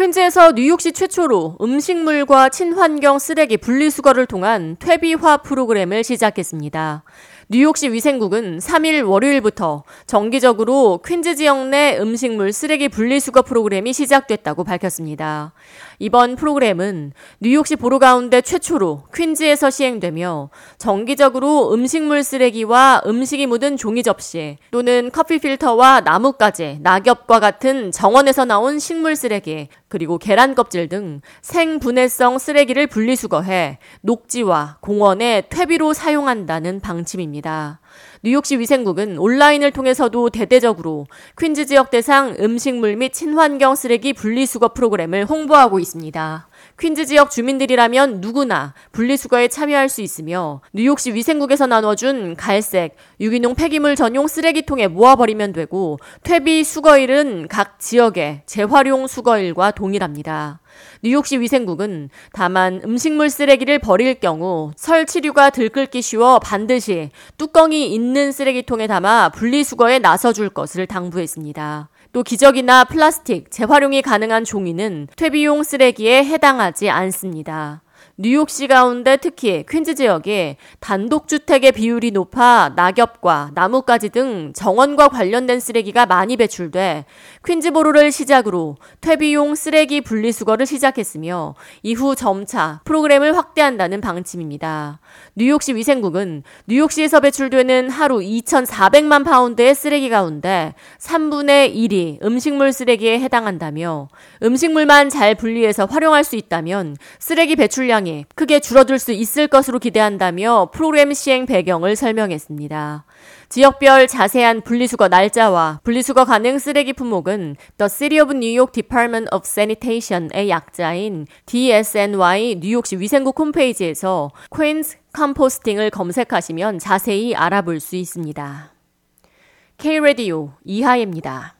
퀸즈에서 뉴욕시 최초로 음식물과 친환경 쓰레기 분리수거를 통한 퇴비화 프로그램을 시작했습니다. 뉴욕시 위생국은 3일 월요일부터 정기적으로 퀸즈 지역 내 음식물 쓰레기 분리수거 프로그램이 시작됐다고 밝혔습니다. 이번 프로그램은 뉴욕시 보로 가운데 최초로 퀸즈에서 시행되며 정기적으로 음식물 쓰레기와 음식이 묻은 종이 접시 또는 커피 필터와 나뭇가지, 낙엽과 같은 정원에서 나온 식물 쓰레기 그리고 계란 껍질 등 생분해성 쓰레기를 분리수거해 녹지와 공원에 퇴비로 사용한다는 방침입니다. 있습니다. 뉴욕시 위생국은 온라인을 통해서도 대대적으로 퀸즈 지역 대상 음식물 및 친환경 쓰레기 분리수거 프로그램을 홍보하고 있습니다. 퀸즈 지역 주민들이라면 누구나 분리수거에 참여할 수 있으며 뉴욕시 위생국에서 나눠준 갈색 유기농 폐기물 전용 쓰레기통에 모아버리면 되고 퇴비 수거일은 각 지역의 재활용 수거일과 동일합니다. 뉴욕시 위생국은 다만 음식물 쓰레기를 버릴 경우 설치류가 들끓기 쉬워 반드시 뚜껑이 있는 쓰레기통에 담아 분리수거에 나서줄 것을 당부했습니다. 또 기저귀나 플라스틱, 재활용이 가능한 종이는 퇴비용 쓰레기에 해당하지 않습니다. 뉴욕시 가운데 특히 퀸즈 지역에 단독주택의 비율이 높아 낙엽과 나뭇가지 등 정원과 관련된 쓰레기가 많이 배출돼 퀸즈보로를 시작으로 퇴비용 쓰레기 분리수거를 시작했으며 이후 점차 프로그램을 확대한다는 방침입니다. 뉴욕시 위생국은 뉴욕시에서 배출되는 하루 2,400만 파운드의 쓰레기 가운데 3분의 1이 음식물 쓰레기에 해당한다며 음식물만 잘 분리해서 활용할 수 있다면 쓰레기 배출량이 굉장히 크게 줄어들 수 있을 것으로 기대한다며 프로그램 시행 배경을 설명했습니다. 지역별 자세한 분리수거 날짜와 분리수거 가능 쓰레기 품목은 The City of New York Department of Sanitation의 약자인 DSNY 뉴욕시 위생국 홈페이지에서 Queens composting을 검색하시면 자세히 알아볼 수 있습니다. K-Radio 이하예입니다.